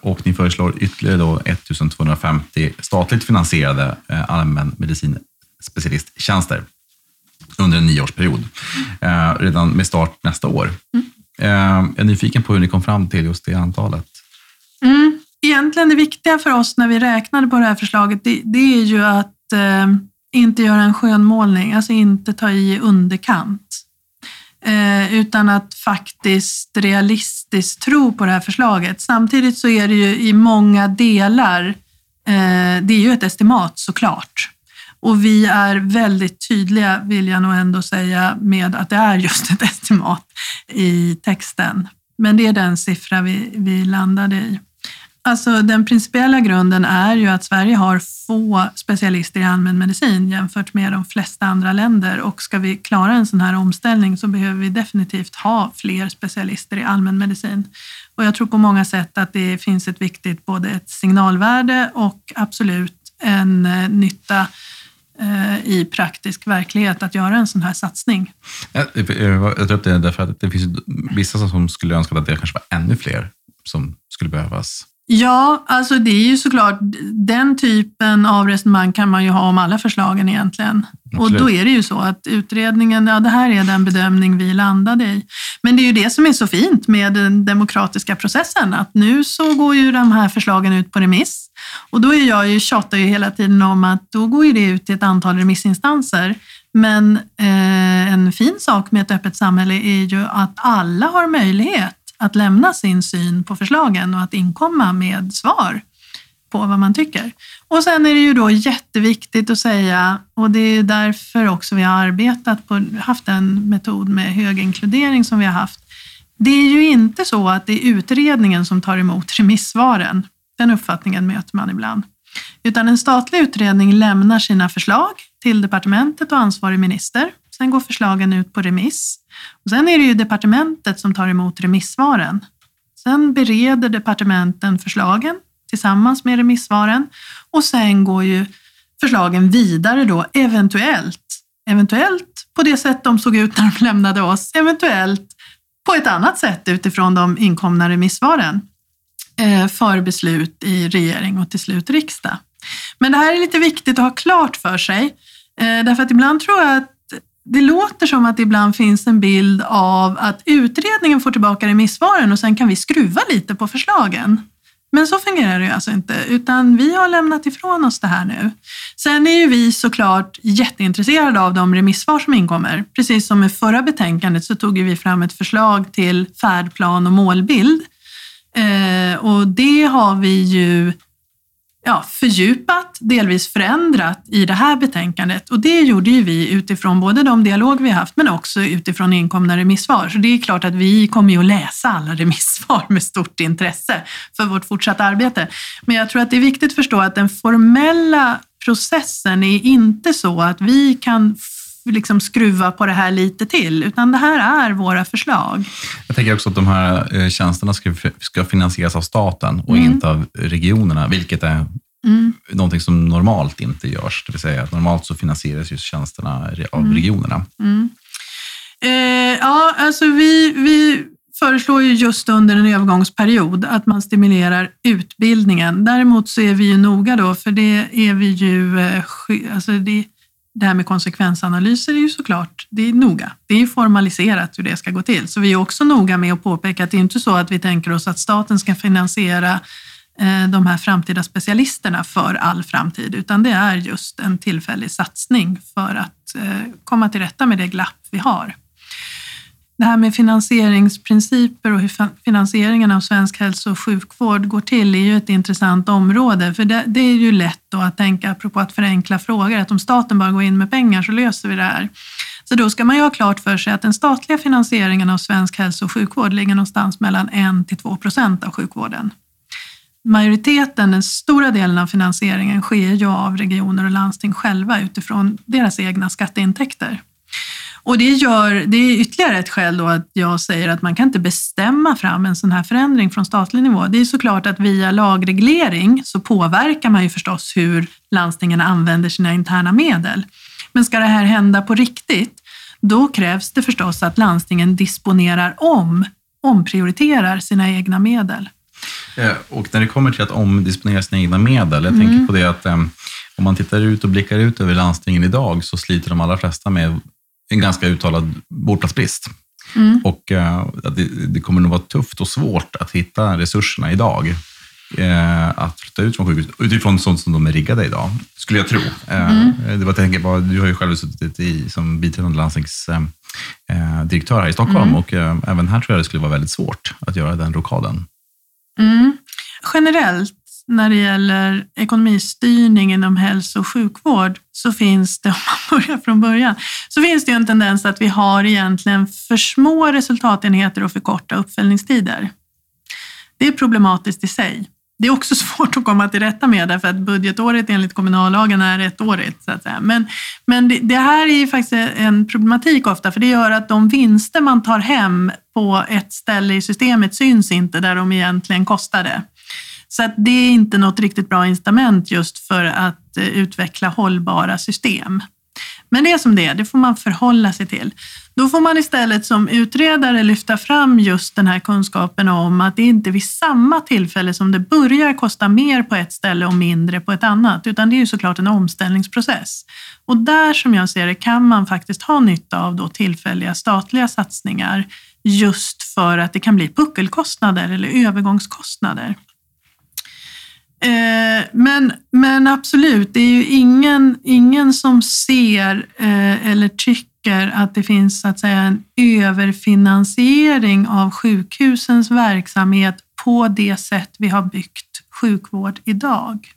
Och ni föreslår ytterligare då 1250 statligt finansierade allmänmedicinspecialisttjänster under en nioårsperiod, eh, redan med start nästa år. Mm. Eh, jag är nyfiken på hur ni kom fram till just det antalet. Mm. Egentligen det viktiga för oss när vi räknade på det här förslaget, det, det är ju att eh, inte göra en skönmålning, alltså inte ta i underkant. Eh, utan att faktiskt realistiskt tro på det här förslaget. Samtidigt så är det ju i många delar, eh, det är ju ett estimat såklart. Och vi är väldigt tydliga, vill jag nog ändå säga, med att det är just ett [laughs] estimat i texten. Men det är den siffra vi, vi landade i. Alltså den principiella grunden är ju att Sverige har få specialister i allmänmedicin jämfört med de flesta andra länder och ska vi klara en sån här omställning så behöver vi definitivt ha fler specialister i allmänmedicin. Och jag tror på många sätt att det finns ett viktigt både ett signalvärde och absolut en eh, nytta Eh, i praktisk verklighet att göra en sån här satsning. Jag, eh, eh, jag tror att det är därför att det finns vissa som skulle önska att det kanske var ännu fler som skulle behövas. Ja, alltså det är ju såklart, den typen av resonemang kan man ju ha om alla förslagen egentligen. Absolut. Och då är det ju så att utredningen, ja det här är den bedömning vi landade i. Men det är ju det som är så fint med den demokratiska processen, att nu så går ju de här förslagen ut på remiss. Och då är jag ju, tjatar ju hela tiden om att då går ju det ut till ett antal remissinstanser. Men eh, en fin sak med ett öppet samhälle är ju att alla har möjlighet att lämna sin syn på förslagen och att inkomma med svar på vad man tycker. Och sen är det ju då jätteviktigt att säga, och det är därför också vi har arbetat på, haft en metod med hög inkludering som vi har haft. Det är ju inte så att det är utredningen som tar emot remissvaren. Den uppfattningen möter man ibland. Utan en statlig utredning lämnar sina förslag till departementet och ansvarig minister. Sen går förslagen ut på remiss. Och sen är det ju departementet som tar emot remissvaren. Sen bereder departementen förslagen tillsammans med remissvaren och sen går ju förslagen vidare då eventuellt, eventuellt på det sätt de såg ut när de lämnade oss, eventuellt på ett annat sätt utifrån de inkomna remissvaren eh, för beslut i regering och till slut riksdag. Men det här är lite viktigt att ha klart för sig, eh, därför att ibland tror jag att det låter som att det ibland finns en bild av att utredningen får tillbaka remissvaren och sen kan vi skruva lite på förslagen. Men så fungerar det ju alltså inte, utan vi har lämnat ifrån oss det här nu. Sen är ju vi såklart jätteintresserade av de remissvar som inkommer. Precis som med förra betänkandet så tog vi fram ett förslag till färdplan och målbild. Eh, och det har vi ju ja, fördjupat, delvis förändrat i det här betänkandet. Och det gjorde ju vi utifrån både de dialog vi haft men också utifrån inkomna remissvar. Så det är klart att vi kommer ju att läsa alla [laughs] remissvar med stort intresse för vårt fortsatta arbete. Men jag tror att det är viktigt att förstå att den formella processen är inte så att vi kan liksom skruva på det här lite till, utan det här är våra förslag. Jag tänker också att de här eh, tjänsterna ska, ska finansieras av staten och mm. inte av regionerna, vilket är mm. någonting som normalt inte görs. Det vill säga att normalt så finansieras just tjänsterna av mm. regionerna. Mm. Eh, ja, alltså vi, vi föreslår ju just under en övergångsperiod att man stimulerar utbildningen. Däremot så är vi ju noga då, för det är vi ju, eh, alltså det, det här med konsekvensanalyser är ju såklart, det är noga. Det är formaliserat hur det ska gå till. Så vi är också noga med att påpeka att det är inte så att vi tänker oss att staten ska finansiera eh, de här framtida specialisterna för all framtid, utan det är just en tillfällig satsning för att eh, komma till rätta med det glapp vi har det här med finansieringsprinciper och hur finansieringen av svensk hälso och sjukvård går till är ju ett intressant område. För det, det är ju lätt då att tänka, apropå att förenkla frågor, att om staten bara går in med pengar så löser vi det här. Så då ska man ju ha klart för sig att den statliga finansieringen av svensk hälso och sjukvård ligger någonstans mellan 1 till 2 procent av sjukvården. Majoriteten, den stora delen av finansieringen sker ju av regioner och landsting själva utifrån deras egna skatteintäkter. Och det, gör, det är ytterligare ett skäl då att jag säger att man kan inte bestämma fram en sån här förändring från statlig nivå. Det är såklart att via lagreglering så påverkar man ju förstås hur landstingen använder sina interna medel. Men ska det här hända på riktigt, då krävs det förstås att landstingen disponerar om, omprioriterar sina egna medel. Eh, och när det kommer till att omdisponera sina egna medel, jag mm. tänker på det att eh, om man tittar ut och blickar ut över landstingen idag så sliter de allra flesta med en ganska uttalad vårdplatsbrist. Mm. Och uh, det, det, kommer nog vara tufft och svårt att hitta resurserna idag uh, att flytta ut från sjukhus utifrån sånt som de är riggade idag, skulle jag tro. Uh, mm. det var, tänker på, du har ju själv suttit i, som biträdande landstingsdirektör här i Stockholm mm. och även här tror jag det skulle vara väldigt svårt att göra den rockaden. Mm. Generellt när det gäller ekonomistyrning inom hälso och sjukvård så finns det, [laughs] om man börjar från början, så finns det en tendens att vi har egentligen för små resultatenheter och för korta uppföljningstider. Det är problematiskt i sig. Det är också [laughs] svårt att komma till rätta med därför att budgetåret enligt kommunallagen är ettårigt. Så att säga. Men, men det, det här är faktiskt en problematik ofta för det gör att de vinster man tar hem på ett ställe i systemet syns inte där de egentligen kostade. Så att det är inte något riktigt bra incitament just för att eh, utveckla hållbara system. Men det är som det är, det får man förhålla sig till. Då får man istället som utredare lyfta fram just den här kunskapen om att det inte är vid samma tillfälle som det börjar kosta mer på ett ställe och mindre på ett annat, utan det är ju såklart en omställningsprocess. Och där som jag ser det kan man faktiskt ha nytta av då tillfälliga statliga satsningar just för att det kan bli puckelkostnader eller övergångskostnader. Eh, men, men absolut, det är ju ingen, ingen som ser eh, eller tycker att det finns så att säga, en överfinansiering av sjukhusens verksamhet på det sätt vi har byggt sjukvård idag.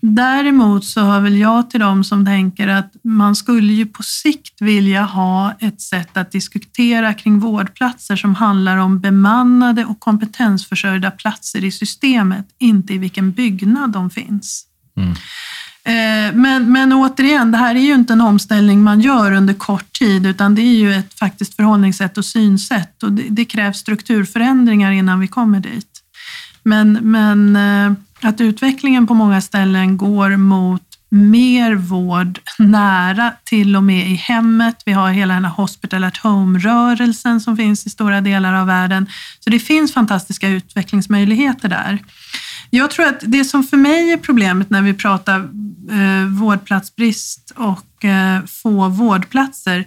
Däremot så hör väl jag till dem som tänker att man skulle ju på sikt vilja ha ett sätt att diskutera kring vårdplatser som handlar om bemannade och kompetensförsörjda platser i systemet, inte i vilken byggnad de finns. Mm. Eh, men, men återigen, det här är ju inte en omställning man gör under kort tid, utan det är ju ett faktiskt förhållningssätt och synsätt och det, det krävs strukturförändringar innan vi kommer dit. Men, men eh, att utvecklingen på många ställen går mot mer vård nära, till och med i hemmet. Vi har hela den här hospital at home-rörelsen som finns i stora delar av världen. Så det finns fantastiska utvecklingsmöjligheter där. Jag tror att det som för mig är problemet när vi pratar eh, vårdplatsbrist och eh, få vårdplatser,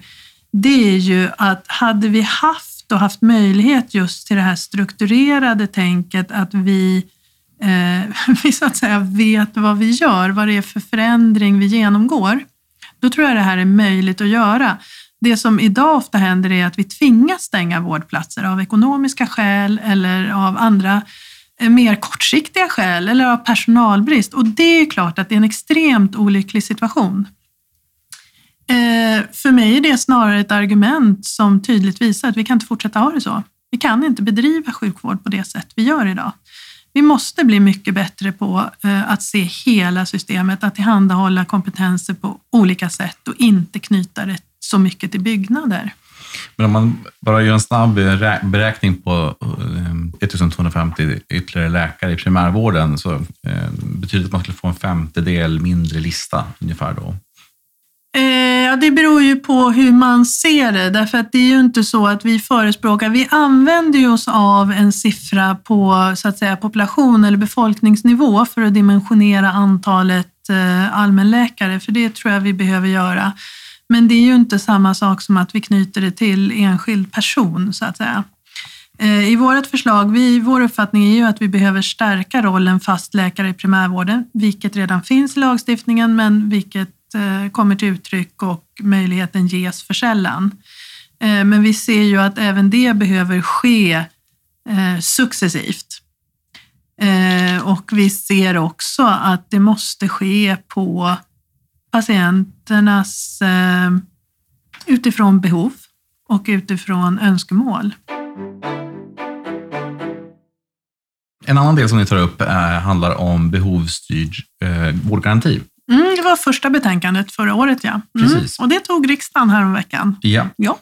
det är ju att hade vi haft och haft möjlighet just till det här strukturerade tänket att vi eh, [laughs] vi så att säga vet vad vi gör, vad det är för förändring vi genomgår, då tror jag det här är möjligt att göra. Det som idag ofta händer är att vi tvingas stänga vårdplatser av ekonomiska skäl eller av andra eh, mer kortsiktiga skäl eller av personalbrist. Och det är klart att det är en extremt olycklig situation. Eh, för mig är det snarare ett argument som tydligt visar att vi kan inte fortsätta ha det så. Vi kan inte bedriva sjukvård på det sätt vi gör idag. Vi måste bli mycket bättre på eh, att se hela systemet, att tillhandahålla kompetenser på olika sätt och inte knyta det så mycket till byggnader. Men om man bara gör en snabb beräkning på eh, 1250 ytterligare läkare i primärvården så eh, betyder det att man skulle få en femtedel mindre lista ungefär då? Eh, ja, det beror ju på hur man ser det, därför att det är ju inte så att vi förespråkar, vi använder ju oss av en siffra på så att säga population eller befolkningsnivå för att dimensionera antalet eh, allmänläkare, för det tror jag vi behöver göra. Men det är ju inte samma sak som att vi knyter det till enskild person så att säga. Eh, I vårt förslag, vi, vår uppfattning är ju att vi behöver stärka rollen fastläkare i primärvården, vilket redan finns i lagstiftningen, men vilket Eh, kommer till uttryck och möjligheten ges för sällan. Eh, men vi ser ju att även det behöver ske eh, successivt. Och vi ser också att det måste ske på patienternas utifrån behov och utifrån önskemål. En annan del som ni tar upp handlar om behovsstyrd vårdgaranti. Mm, det var första betänkandet förra året, ja. Mm. Och det tog riksdagen häromveckan. Ja. ja.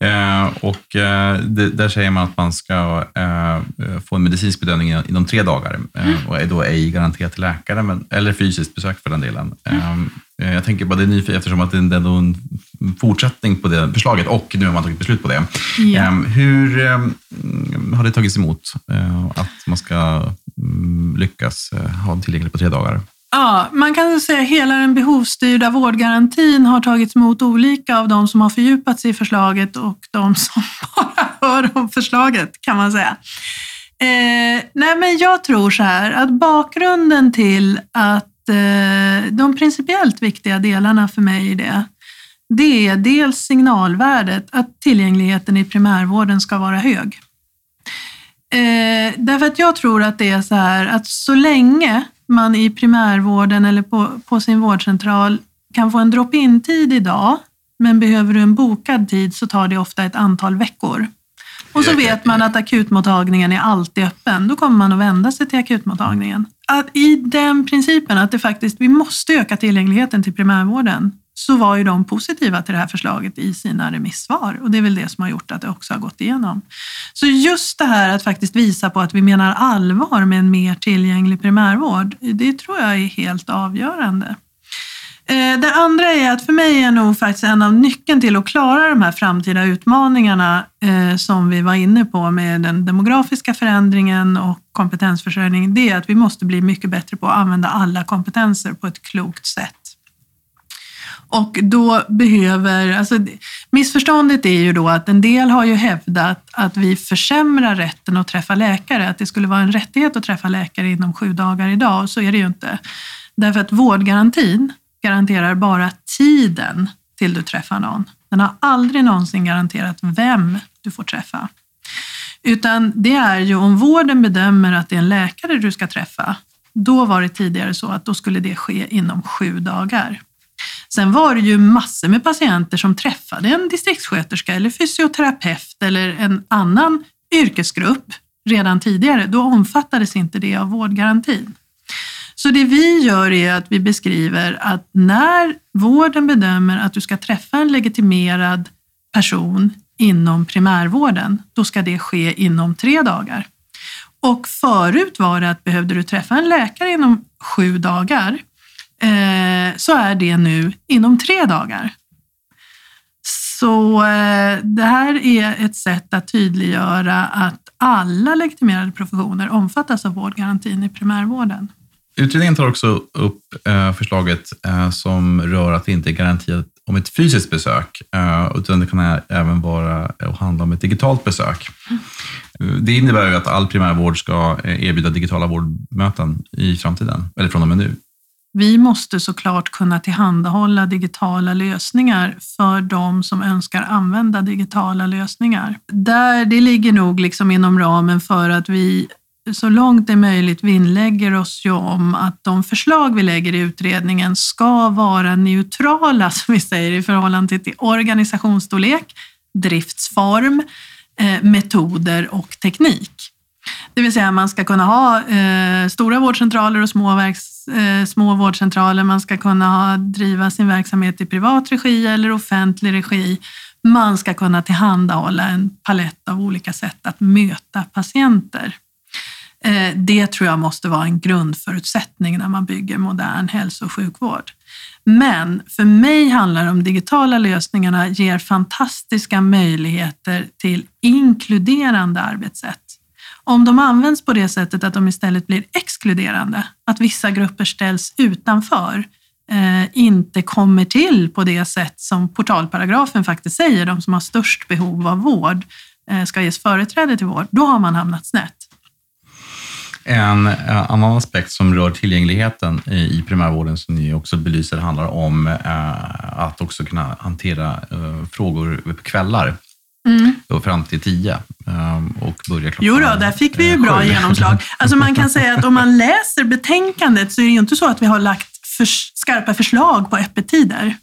Eh, och eh, det, där säger man att man ska eh, få en medicinsk bedömning inom tre dagar eh, mm. och är då ej garanterat till läkare, men, eller fysiskt besök för den delen. Mm. Jag tänker bara, det är nyfiken eftersom att det är en fortsättning på det förslaget och nu har man tagit beslut på det. Ja. Hur har det tagits emot att man ska mm, lyckas ha tillgängligt på tre dagar? Ja, man kan säga att hela den behovsstyrda vårdgarantin har tagits emot olika av de som har fördjupat sig i förslaget och de som [laughs] bara hör om förslaget kan man säga. Eh, nej men jag tror så här att bakgrunden till att eh, de principiellt viktiga delarna för mig i det, det är dels signalvärdet att tillgängligheten i primärvården ska vara hög. Eh, därför att jag tror att det är så här att så länge man i primärvården eller på, på sin vårdcentral kan få en drop-in-tid idag, men behöver du en bokad tid så tar det ofta ett antal veckor. Och så vet man att akutmottagningen är alltid öppen. Då kommer man att vända sig till akutmottagningen. Att I den principen att det faktiskt, vi måste öka tillgängligheten till primärvården så var ju de positiva till det här förslaget i sina remissvar och det är väl det som har gjort att det också har gått igenom. Så just det här att faktiskt visa på att vi menar allvar med en mer tillgänglig primärvård, det tror jag är helt avgörande. Eh, det andra är att för mig är nog faktiskt en av nyckeln till att klara de här framtida utmaningarna eh, som vi var inne på med den demografiska förändringen och kompetensförsörjning, det är att vi måste bli mycket bättre på att använda alla kompetenser på ett klokt sätt. Och då behöver, alltså missförståndet är ju då att en del har ju hävdat att vi försämrar rätten att träffa läkare, att det skulle vara en rättighet att träffa läkare inom sju dagar idag och så är det ju inte. Därför att vårdgarantin garanterar bara tiden till du träffar någon. Den har aldrig någonsin garanterat vem du får träffa. Utan det är ju om vården bedömer att det är en läkare du ska träffa, då var det tidigare så att då skulle det ske inom sju dagar. Sen var det ju massor med patienter som träffade en distriktssköterska eller fysioterapeut eller en annan yrkesgrupp redan tidigare. Då omfattades inte det av vårdgarantin. Så det vi gör är att vi beskriver att när vården bedömer att du ska träffa en legitimerad person inom primärvården, då ska det ske inom tre dagar. Och förut var det att behövde du träffa en läkare inom sju dagar, eh, så är det nu inom tre dagar. Så eh, det här är ett sätt att tydliggöra att alla legitimerade professioner omfattas av vårdgarantin i primärvården. Utredningen tar också upp eh, förslaget eh, som rör att det inte är garanterat om ett fysiskt besök, eh, utan det kan även vara och handla om ett digitalt besök. Det innebär ju att all primärvård ska erbjuda digitala vårdmöten i framtiden, eller från och med nu. Vi måste såklart kunna tillhandahålla digitala lösningar för de som önskar använda digitala lösningar. Där det ligger nog liksom inom ramen för att vi så långt det är möjligt vinnlägger oss ju om att de förslag vi lägger i utredningen ska vara neutrala, som vi säger, i förhållande till organisationsstorlek, driftsform, eh, metoder och teknik. Det vill säga man ska kunna ha eh, stora vårdcentraler och små, verks, Eh, små vårdcentraler. Man ska kunna ha, driva sin verksamhet i privat regi eller offentlig regi. Man ska kunna tillhandahålla en palett av olika sätt att möta patienter. Eh, det tror jag måste vara en grundförutsättning när man bygger modern hälso och sjukvård. Men för mig handlar de digitala lösningarna ger fantastiska möjligheter till inkluderande arbetssätt. Om de används på det sättet att de istället blir exkluderande, att vissa grupper ställs utanför, eh, inte kommer till på det sätt som portalparagrafen faktiskt säger, de som har störst behov av vård eh, ska ges företräde till vård, då har man hamnat snett. En eh, annan aspekt som rör tillgängligheten i primärvården som ni också belyser handlar om eh, att också kunna hantera eh, frågor på kvällar. Mm. fram till tio och börja klockan Jo då, där fick vi ju bra genomslag. Alltså man kan säga att om man läser betänkandet så är det ju inte så att vi har lagt för skarpa förslag på öppettider.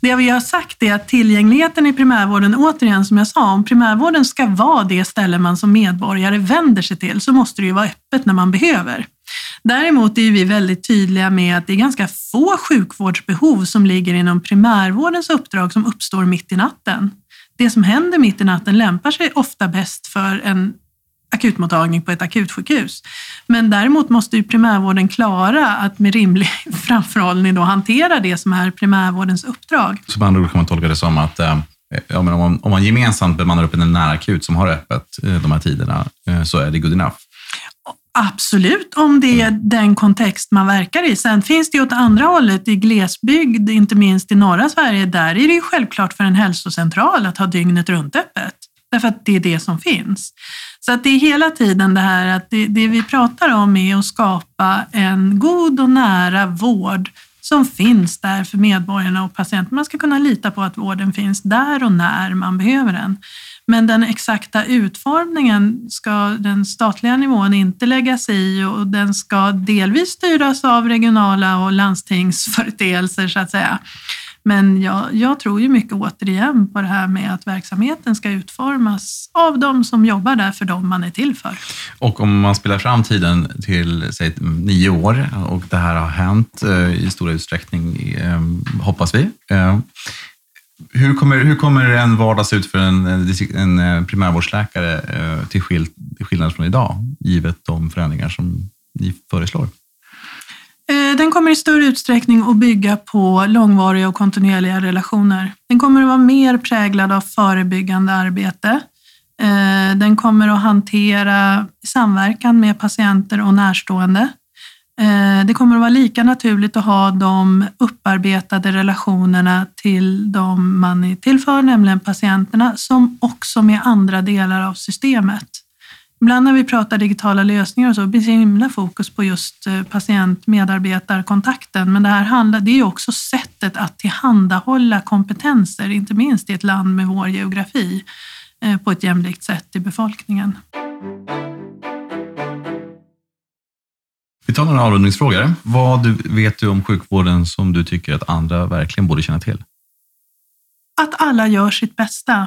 Det vi har sagt är att tillgängligheten i primärvården, återigen som jag sa, om primärvården ska vara det ställe man som medborgare vänder sig till så måste det ju vara öppet när man behöver. Däremot är vi väldigt tydliga med att det är ganska få sjukvårdsbehov som ligger inom primärvårdens uppdrag som uppstår mitt i natten. Det som händer mitt i natten lämpar sig ofta bäst för en akutmottagning på ett akutsjukhus. Men däremot måste ju primärvården klara att med rimlig [laughs] framförhållning då hantera det som är primärvårdens uppdrag. Så med andra ord kan man tolka det som att eh, eh om, man, om man gemensamt bemannar upp en närakut som har öppet eh, de här tiderna eh, så är det good enough? Absolut, om det är den kontext man verkar i. Sen finns det ju åt andra hållet i glesbygd, inte minst i norra Sverige, där är det ju självklart för en hälsocentral att ha dygnet runt öppet. Därför att det är det som finns. Så att det är hela tiden det här att det, det vi pratar om är att skapa en god och nära vård som finns där för medborgarna och patienterna. Man ska kunna lita på att vården finns där och när man behöver den. Men den exakta utformningen ska den statliga nivån inte lägga sig i och den ska delvis styras av regionala och landstingsföreteelser så att säga. Men jag, jag, tror ju mycket återigen på det här med att verksamheten ska utformas av de som jobbar där för dem man är till för. Och om man spelar fram tiden till säg, nio år och det här har hänt eh, i stor utsträckning, eh, hoppas vi. Eh, hur kommer, hur kommer en vardag se ut för en, en eh, primärvårdsläkare eh, till, skill, till skillnad från idag, givet de förändringar som ni föreslår? Eh, den kommer i större utsträckning att bygga på långvariga och kontinuerliga relationer. Den kommer att vara mer präglad av förebyggande arbete. Den kommer att hantera samverkan med patienter och närstående. Eh, det kommer att vara lika naturligt att ha de upparbetade relationerna till de man är till för, nämligen patienterna, som också med andra delar av systemet. Ibland när vi pratar digitala lösningar och så blir det himla fokus på just eh, patient-medarbetarkontakten. Men det här handlar, det är också sättet att tillhandahålla kompetenser, inte minst i ett land med vår geografi, eh, på ett jämlikt sätt till befolkningen. Vi tar några avrundningsfrågor. Vad vet du om sjukvården som du tycker att andra verkligen borde känna till? Att alla gör sitt bästa.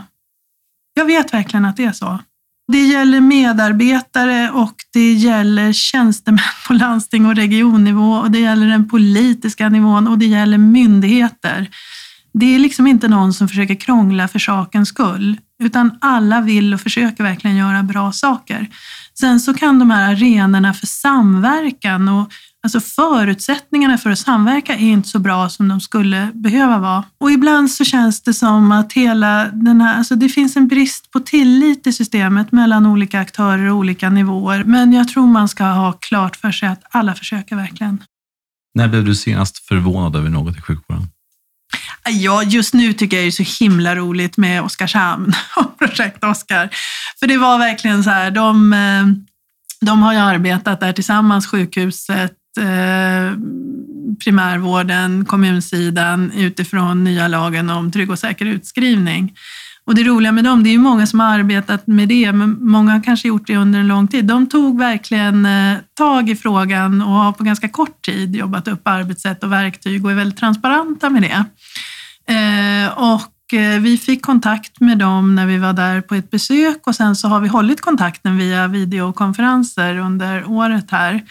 Jag vet verkligen att det är så. Det gäller medarbetare och det gäller tjänstemän på landsting och regionnivå och det gäller den politiska nivån och det gäller myndigheter. Det är liksom inte någon som försöker krångla för sakens skull, utan alla vill och försöker verkligen göra bra saker. Sen så kan de här arenorna för samverkan och Alltså förutsättningarna för att samverka är inte så bra som de skulle behöva vara. Och ibland så känns det som att hela den här, alltså det finns en brist på tillit i systemet mellan olika aktörer och olika nivåer. Men jag tror man ska ha klart för sig att alla försöker verkligen. När blev du senast förvånad över något i sjukvården? Ja, just nu tycker jag det är så himla roligt med Oskarshamn [laughs] och Projekt Oskar. För det var verkligen så här, de, eh, de har ju arbetat där tillsammans, sjukhuset, eh, primärvården, kommunsidan utifrån nya lagen om trygg och säker utskrivning. Och det roliga med dem, det är ju många som har arbetat med det, men många har kanske gjort det under en lång tid. De tog verkligen eh, tag i frågan och har på ganska kort tid jobbat upp arbetssätt och verktyg och är väldigt transparenta med det. Eh, och eh, vi fick kontakt med dem när vi var där på ett besök och sen så har vi hållit kontakten via videokonferenser under året här.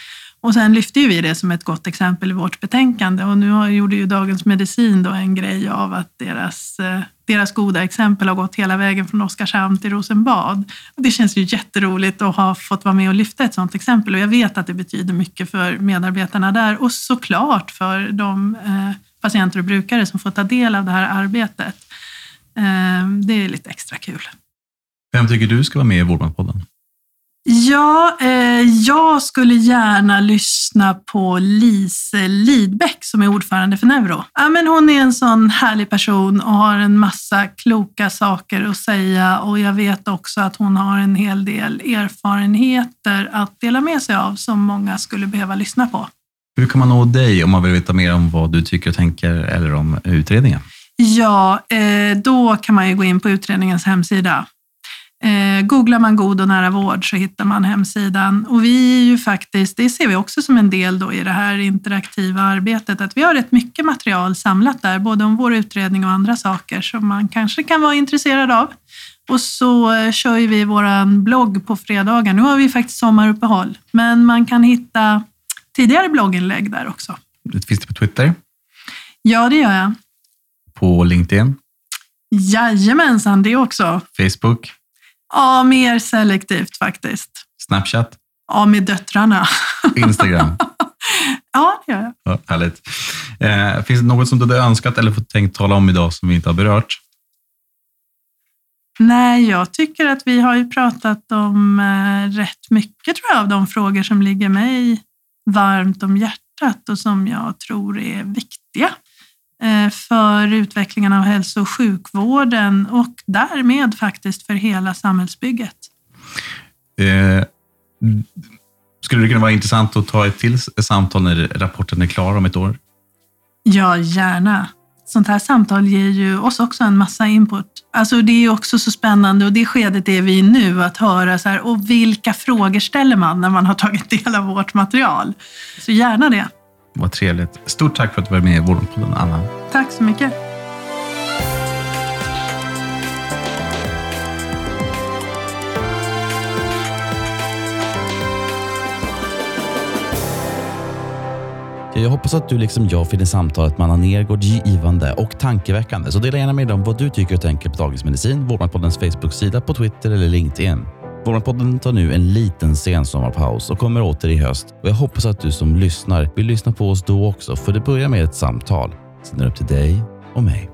Och sen lyfte ju vi det som ett gott exempel i vårt betänkande och nu gjorde ju Dagens Medicin då en grej av att deras, eh, deras goda exempel har gått hela vägen från Oskarshamn till Rosenbad. Och det känns ju jätteroligt att ha fått vara med och lyfta ett sådant exempel och jag vet att det betyder mycket för medarbetarna där och såklart för de eh, patienter och brukare som får ta del av det här arbetet. Eh, det är lite extra kul. Vem tycker du ska vara med i Vårdmanpodden? Ja, eh, jag skulle gärna lyssna på Lise Lidbeck som är ordförande för Neuro. Ja, men hon är en sån härlig person och har en massa kloka saker att säga och jag vet också att hon har en hel del erfarenheter att dela med sig av som många skulle behöva lyssna på. Hur kan man nå dig om man vill veta mer om vad du tycker och tänker eller om utredningen? Ja, eh, då kan man ju gå in på utredningens hemsida Eh, googlar man god och nära vård så hittar man hemsidan. Och vi är ju faktiskt, det ser vi också som en del då i det här interaktiva arbetet, att vi har rätt mycket material samlat där, både om vår utredning och andra saker som man kanske kan vara intresserad av. Och så eh, kör vi vår blogg på fredagar. Nu har vi faktiskt sommaruppehåll, men man kan hitta tidigare blogginlägg där också. Finns det på Twitter? Ja, det gör jag. På LinkedIn? Jajamensan, det också. Facebook? Ja, mer selektivt faktiskt. Snapchat? Ja, med döttrarna. Instagram? [laughs] ja, det gör jag. Ja, härligt. Eh, finns det något som du hade önskat eller fått tänkt tala om idag som vi inte har berört? Nej, jag tycker att vi har ju pratat om eh, rätt mycket tror jag, av de frågor som ligger mig varmt om hjärtat och som jag tror är viktiga. Eh, för utvecklingen av hälso och sjukvården och därmed faktiskt för hela samhällsbygget. Eh, skulle det kunna vara intressant att ta ett till samtal när rapporten är klar om ett år? Ja, gärna. Sånt här samtal ger ju oss också en massa input. Alltså det är också så spännande och det skedet är vi i nu, att höra så här, och vilka frågor ställer man när man har tagit del av vårt material? Så gärna det. Vad trevligt. Stort tack för att du var med i Vårdpodden, Anna. Tack så mycket. Jag hoppas att du liksom jag finner samtalet med Anna Nergård givande och tankeväckande. Så dela gärna med dig om vad du tycker och tänker på Dagens Medicin, Vårdmanpoddens Facebook-sida, på Twitter eller LinkedIn. Vårdnadspodden tar nu en liten sensommarpaus och kommer åter i höst. Och jag hoppas att du som lyssnar vill lyssna på oss då också, för det börjar med ett samtal. Sen är det upp till dig och mig.